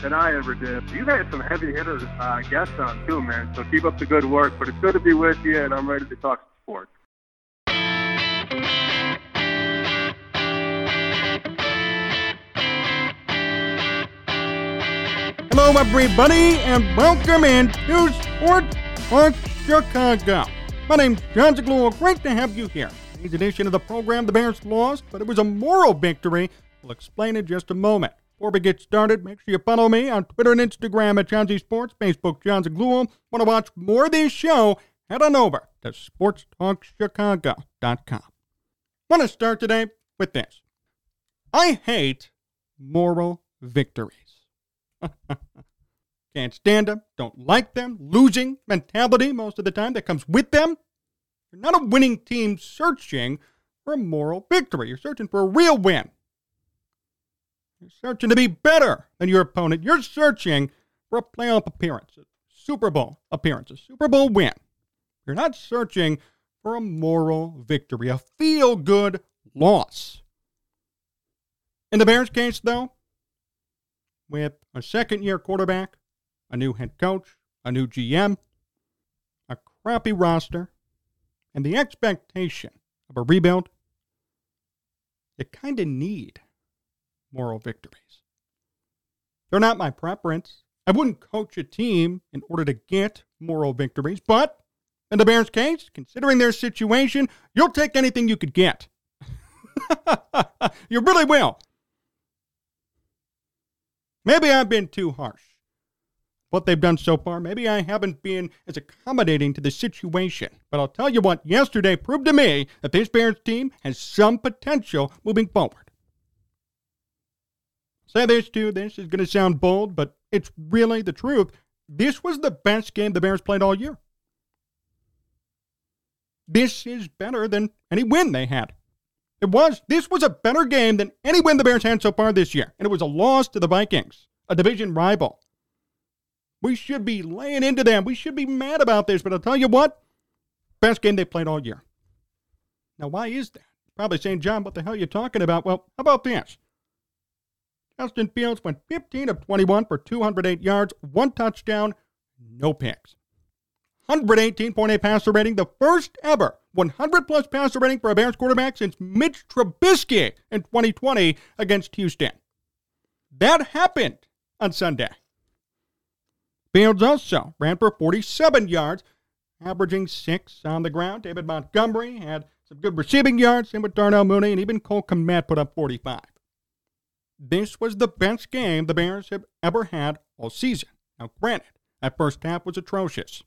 than I ever did. You've had some heavy hitters uh, guests on too, man. So keep up the good work. But it's good to be with you, and I'm ready to talk sports. Hello, everybody, and welcome in to Sports Talk Chicago. My name's Jon Zaghloul. Great to have you here. Today's edition of the program, the Bears lost, but it was a moral victory. We'll explain in just a moment. Before we get started, make sure you follow me on Twitter and Instagram at John Z Sports, Facebook Jon Zaghloul. Want to watch more of this show? Head on over to SportsTalkChicago.com. Want to start today with this. I hate moral victories. Can't stand them, don't like them, losing mentality most of the time that comes with them. You're not a winning team searching for a moral victory. You're searching for a real win. You're searching to be better than your opponent. You're searching for a playoff appearance, a Super Bowl appearance, a Super Bowl win. You're not searching for a moral victory, a feel good loss. In the Bears case, though, with a second year quarterback, a new head coach, a new GM, a crappy roster, and the expectation of a rebuild, you kind of need moral victories. They're not my preference. I wouldn't coach a team in order to get moral victories, but in the Bears' case, considering their situation, you'll take anything you could get. you really will. Maybe I've been too harsh. What they've done so far, maybe I haven't been as accommodating to the situation. But I'll tell you what, yesterday proved to me that this Bears team has some potential moving forward. Say this too, this is going to sound bold, but it's really the truth. This was the best game the Bears played all year. This is better than any win they had. It was. This was a better game than any win the Bears had so far this year. And it was a loss to the Vikings, a division rival. We should be laying into them. We should be mad about this. But I'll tell you what, best game they played all year. Now, why is that? Probably saying, John, what the hell are you talking about? Well, how about this? Justin Fields went 15 of 21 for 208 yards, one touchdown, no picks. 118.8 passer rating, the first ever 100 plus passer rating for a Bears quarterback since Mitch Trubisky in 2020 against Houston. That happened on Sunday. Fields also ran for 47 yards, averaging six on the ground. David Montgomery had some good receiving yards, same with Darnell Mooney, and even Cole Kmet put up 45. This was the best game the Bears have ever had all season. Now, granted, that first half was atrocious.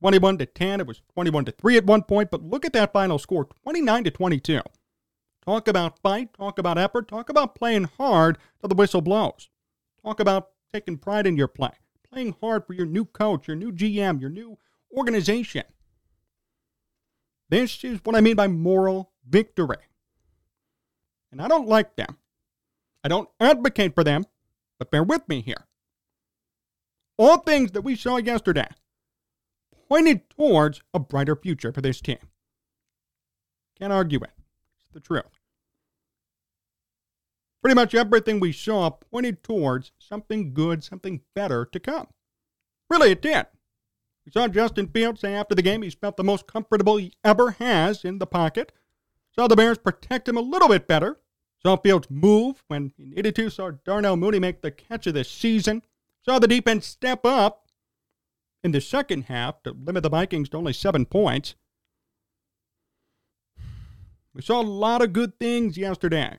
21 to 10. It was 21 to 3 at one point, but look at that final score 29 to 22. Talk about fight, talk about effort, talk about playing hard till the whistle blows. Talk about taking pride in your play, playing hard for your new coach, your new GM, your new organization. This is what I mean by moral victory. And I don't like them. I don't advocate for them, but bear with me here. All things that we saw yesterday pointed towards a brighter future for this team. Can't argue it. It's the truth. Pretty much everything we saw pointed towards something good, something better to come. Really, it did. We saw Justin Fields say after the game he's felt the most comfortable he ever has in the pocket. Saw the Bears protect him a little bit better. Saw Fields move when he needed to. Saw Darnell Mooney make the catch of the season. Saw the defense step up in the second half to limit the Vikings to only seven points. We saw a lot of good things yesterday.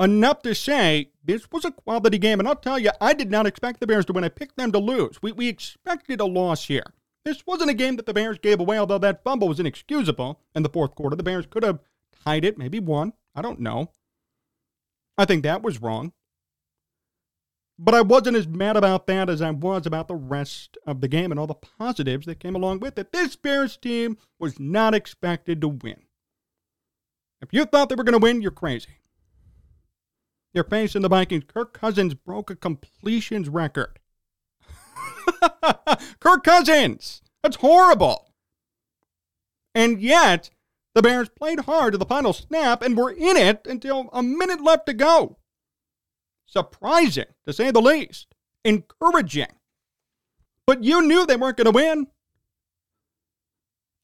Enough to say this was a quality game. And I'll tell you, I did not expect the Bears to win. I picked them to lose. We, we expected a loss here. This wasn't a game that the Bears gave away, although that fumble was inexcusable in the fourth quarter. The Bears could have tied it, maybe won. I don't know. I think that was wrong. But I wasn't as mad about that as I was about the rest of the game and all the positives that came along with it. This Bears team was not expected to win. If you thought they were going to win, you're crazy. They're facing the Vikings. Kirk Cousins broke a completions record. Kirk Cousins! That's horrible. And yet, the Bears played hard to the final snap and were in it until a minute left to go. Surprising, to say the least. Encouraging. But you knew they weren't going to win.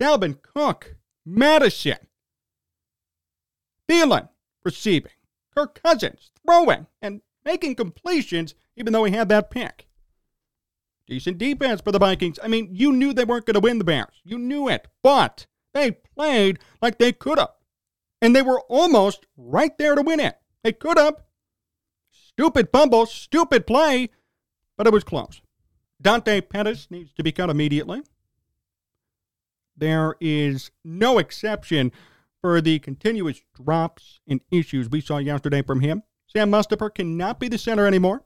Dalvin Cook, Mattison, Thielen receiving, Kirk Cousins throwing and making completions, even though he had that pick. Decent defense for the Vikings. I mean, you knew they weren't going to win the Bears. You knew it. But they played like they could have. And they were almost right there to win it. They could have. Stupid fumble, stupid play, but it was close. Dante Pettis needs to be cut immediately. There is no exception for the continuous drops and issues we saw yesterday from him. Sam Mustipher cannot be the center anymore.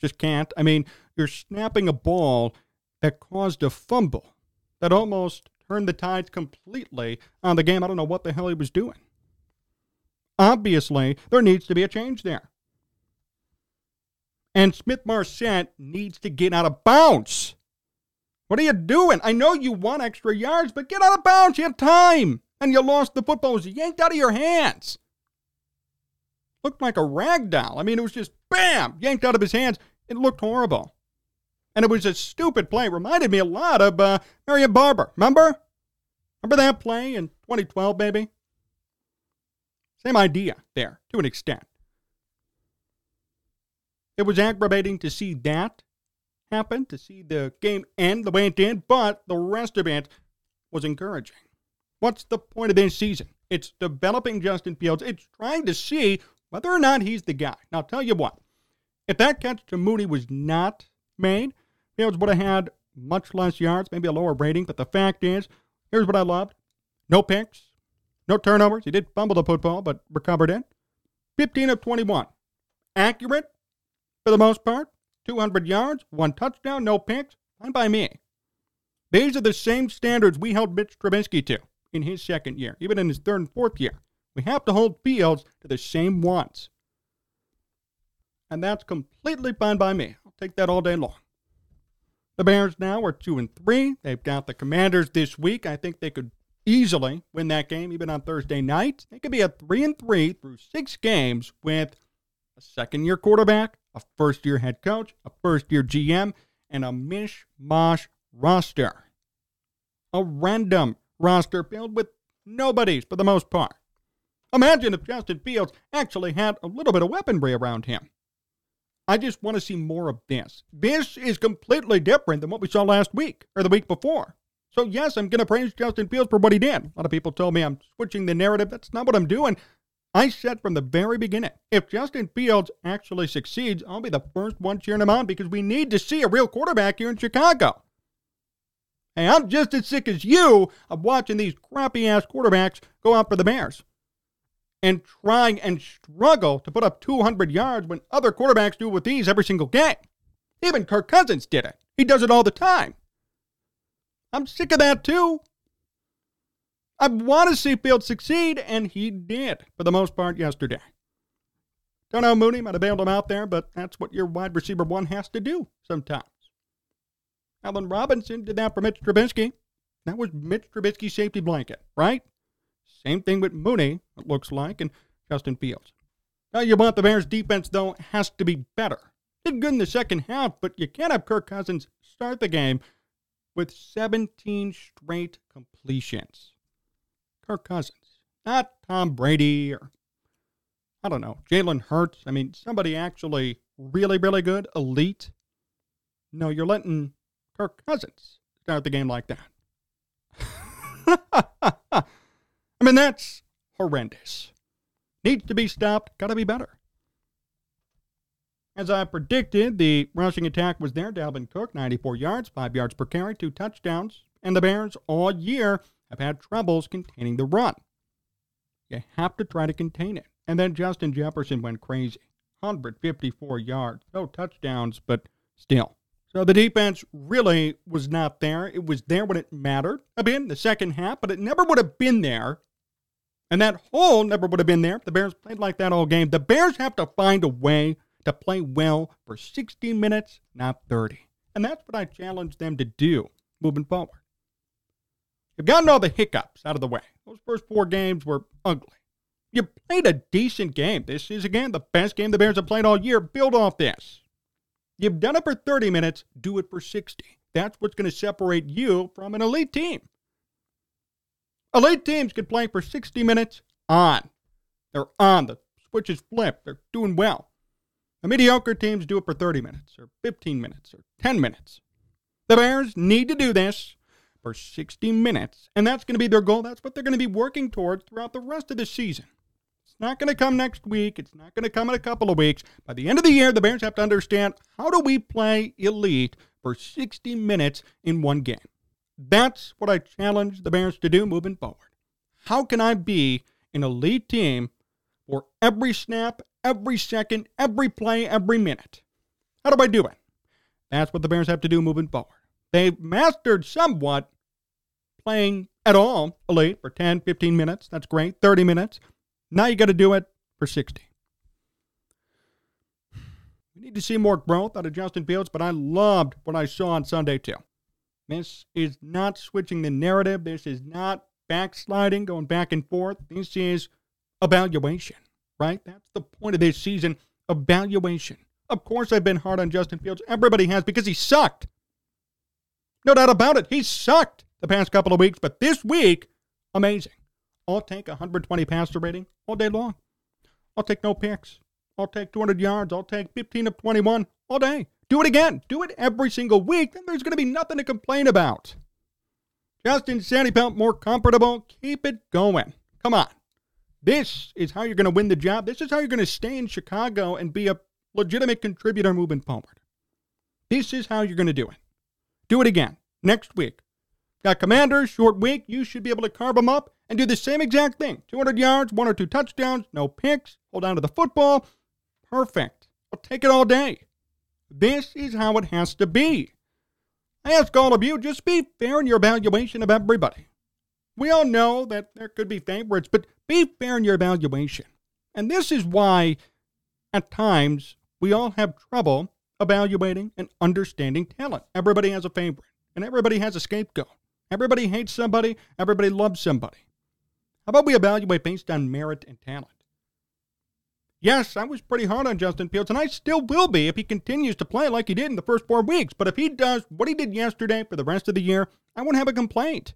Just can't. I mean, you're snapping a ball that caused a fumble that almost turned the tides completely on the game. I don't know what the hell he was doing. Obviously, there needs to be a change there. And Smith Marsette needs to get out of bounds. What are you doing? I know you want extra yards, but get out of bounds. You have time. And you lost the football. It was yanked out of your hands. Looked like a rag doll. I mean, it was just bam, yanked out of his hands. It looked horrible. And it was a stupid play. It reminded me a lot of uh, Marion Barber. Remember? Remember that play in 2012, baby? Same idea there, to an extent. It was aggravating to see that happen, to see the game end the way it did, but the rest of it was encouraging. What's the point of this season? It's developing Justin Fields. It's trying to see whether or not he's the guy. Now, I'll tell you what, if that catch to Mooney was not made, Fields would have had much less yards, maybe a lower rating. But the fact is, here's what I loved no picks, no turnovers. He did fumble the football, but recovered it. 15 of 21. Accurate for the most part. 200 yards, one touchdown, no picks. Fine by me. These are the same standards we held Mitch Trubisky to in his second year, even in his third and fourth year. We have to hold Fields to the same ones. And that's completely fine by me. I'll take that all day long. The Bears now are two and three. They've got the Commanders this week. I think they could easily win that game, even on Thursday night. They could be a three and three through six games with a second year quarterback, a first year head coach, a first year GM, and a mishmash roster. A random roster filled with nobodies for the most part. Imagine if Justin Fields actually had a little bit of weaponry around him. I just want to see more of this. This is completely different than what we saw last week or the week before. So, yes, I'm going to praise Justin Fields for what he did. A lot of people told me I'm switching the narrative. That's not what I'm doing. I said from the very beginning if Justin Fields actually succeeds, I'll be the first one cheering him on because we need to see a real quarterback here in Chicago. Hey, I'm just as sick as you of watching these crappy ass quarterbacks go out for the Bears and trying and struggle to put up 200 yards when other quarterbacks do it with these every single game. Even Kirk Cousins did it. He does it all the time. I'm sick of that too. I want to see Fields succeed, and he did for the most part yesterday. Don't know Mooney might have bailed him out there, but that's what your wide receiver one has to do sometimes. Allen Robinson did that for Mitch Trubisky. That was Mitch Trubisky's safety blanket, right? Same thing with Mooney, it looks like, and Justin Fields. Now you want the Bears defense, though, has to be better. Did good in the second half, but you can't have Kirk Cousins start the game with 17 straight completions. Kirk Cousins, not Tom Brady or, I don't know, Jalen Hurts. I mean, somebody actually really, really good, elite. No, you're letting Kirk Cousins start the game like that. I mean, that's horrendous. Needs to be stopped, gotta be better. As I predicted, the rushing attack was there. Dalvin Cook, 94 yards, 5 yards per carry, 2 touchdowns. And the Bears all year have had troubles containing the run. You have to try to contain it. And then Justin Jefferson went crazy. 154 yards, no touchdowns, but still. So the defense really was not there. It was there when it mattered bit in the second half, but it never would have been there. And that hole never would have been there the Bears played like that all game. The Bears have to find a way to play well for 60 minutes, not 30. And that's what I challenge them to do moving forward. You've gotten all the hiccups out of the way. Those first four games were ugly. You played a decent game. This is, again, the best game the Bears have played all year. Build off this. You've done it for 30 minutes, do it for 60. That's what's going to separate you from an elite team. Elite teams can play for 60 minutes on. They're on. The switch is flipped. They're doing well. The mediocre teams do it for 30 minutes or 15 minutes or 10 minutes. The Bears need to do this for 60 minutes, and that's going to be their goal. That's what they're going to be working towards throughout the rest of the season. It's not going to come next week. It's not going to come in a couple of weeks. By the end of the year, the Bears have to understand how do we play elite for 60 minutes in one game. That's what I challenge the Bears to do moving forward. How can I be an elite team for every snap, every second, every play, every minute? How do I do it? That's what the Bears have to do moving forward. They've mastered somewhat playing at all elite for 10, 15 minutes. That's great. 30 minutes. Now you got to do it for 60. We need to see more growth out of Justin Fields, but I loved what I saw on Sunday, too. This is not switching the narrative. This is not backsliding, going back and forth. This is evaluation, right? That's the point of this season evaluation. Of course, I've been hard on Justin Fields. Everybody has because he sucked. No doubt about it. He sucked the past couple of weeks, but this week, amazing. I'll take 120 passer rating all day long. I'll take no picks. I'll take 200 yards. I'll take 15 of 21 all day. Do it again. Do it every single week. Then there's going to be nothing to complain about. Justin Sandy felt more comfortable. Keep it going. Come on. This is how you're going to win the job. This is how you're going to stay in Chicago and be a legitimate contributor moving forward. This is how you're going to do it. Do it again next week. Got commanders, short week. You should be able to carve them up and do the same exact thing 200 yards, one or two touchdowns, no picks, hold on to the football. Perfect. I'll take it all day. This is how it has to be. I ask all of you, just be fair in your evaluation of everybody. We all know that there could be favorites, but be fair in your evaluation. And this is why, at times, we all have trouble evaluating and understanding talent. Everybody has a favorite, and everybody has a scapegoat. Everybody hates somebody, everybody loves somebody. How about we evaluate based on merit and talent? Yes, I was pretty hard on Justin Fields, and I still will be if he continues to play like he did in the first four weeks. But if he does what he did yesterday for the rest of the year, I won't have a complaint.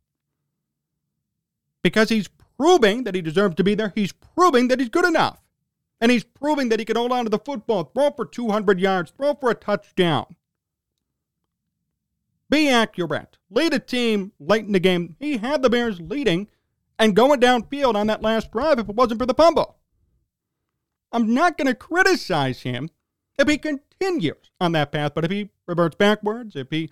Because he's proving that he deserves to be there. He's proving that he's good enough. And he's proving that he can hold on to the football, throw for 200 yards, throw for a touchdown. Be accurate. Lead a team late in the game. He had the Bears leading and going downfield on that last drive if it wasn't for the fumble. I'm not going to criticize him if he continues on that path, but if he reverts backwards, if he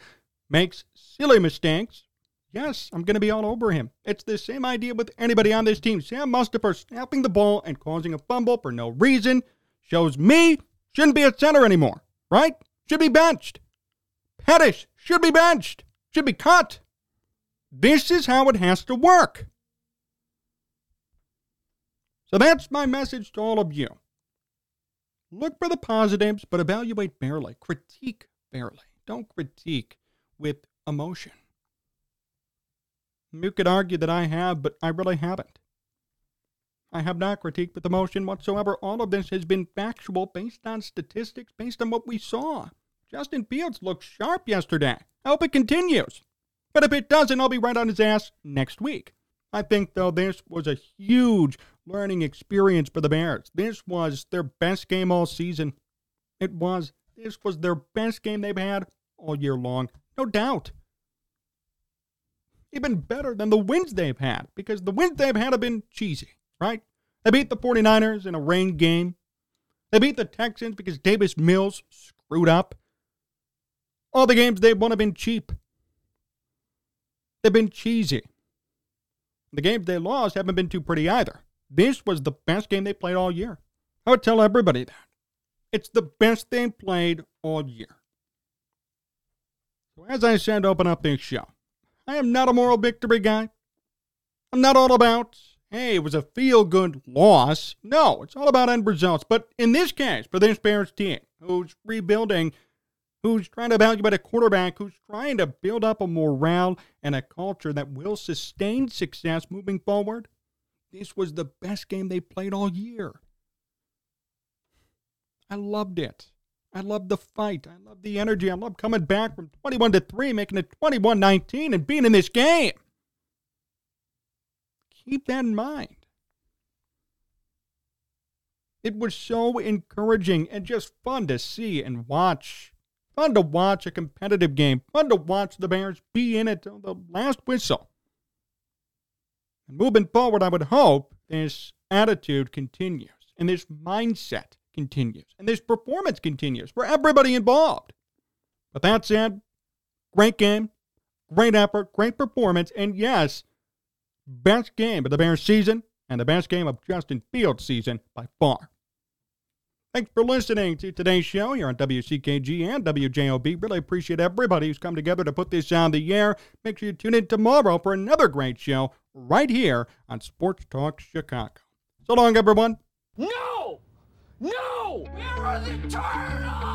makes silly mistakes, yes, I'm going to be all over him. It's the same idea with anybody on this team. Sam Mustipher snapping the ball and causing a fumble for no reason shows me shouldn't be at center anymore, right? Should be benched. Pettis should be benched, should be cut. This is how it has to work. So that's my message to all of you. Look for the positives, but evaluate fairly. Critique fairly. Don't critique with emotion. You could argue that I have, but I really haven't. I have not critiqued with emotion whatsoever. All of this has been factual, based on statistics, based on what we saw. Justin Fields looked sharp yesterday. I hope it continues. But if it doesn't, I'll be right on his ass next week. I think, though, this was a huge learning experience for the Bears. This was their best game all season. It was. This was their best game they've had all year long. No doubt. Even better than the wins they've had, because the wins they've had have been cheesy, right? They beat the 49ers in a rain game. They beat the Texans because Davis Mills screwed up. All the games they've won have been cheap. They've been cheesy. The games they lost haven't been too pretty either. This was the best game they played all year. I would tell everybody that. It's the best they played all year. So, as I said to open up this show, I am not a moral victory guy. I'm not all about, hey, it was a feel good loss. No, it's all about end results. But in this case, for this Bears team, who's rebuilding, who's trying to evaluate a quarterback, who's trying to build up a morale and a culture that will sustain success moving forward, this was the best game they played all year. I loved it. I loved the fight. I loved the energy. I loved coming back from 21 to 3, making it 21 19, and being in this game. Keep that in mind. It was so encouraging and just fun to see and watch. Fun to watch a competitive game. Fun to watch the Bears be in it till the last whistle. And moving forward, I would hope this attitude continues and this mindset continues and this performance continues for everybody involved. But that said, great game, great effort, great performance, and yes, best game of the Bears season and the best game of Justin Fields' season by far. Thanks for listening to today's show here on WCKG and WJOB. Really appreciate everybody who's come together to put this on the air. Make sure you tune in tomorrow for another great show right here on Sports Talk Chicago. So long, everyone. No! No! Where are the turtles?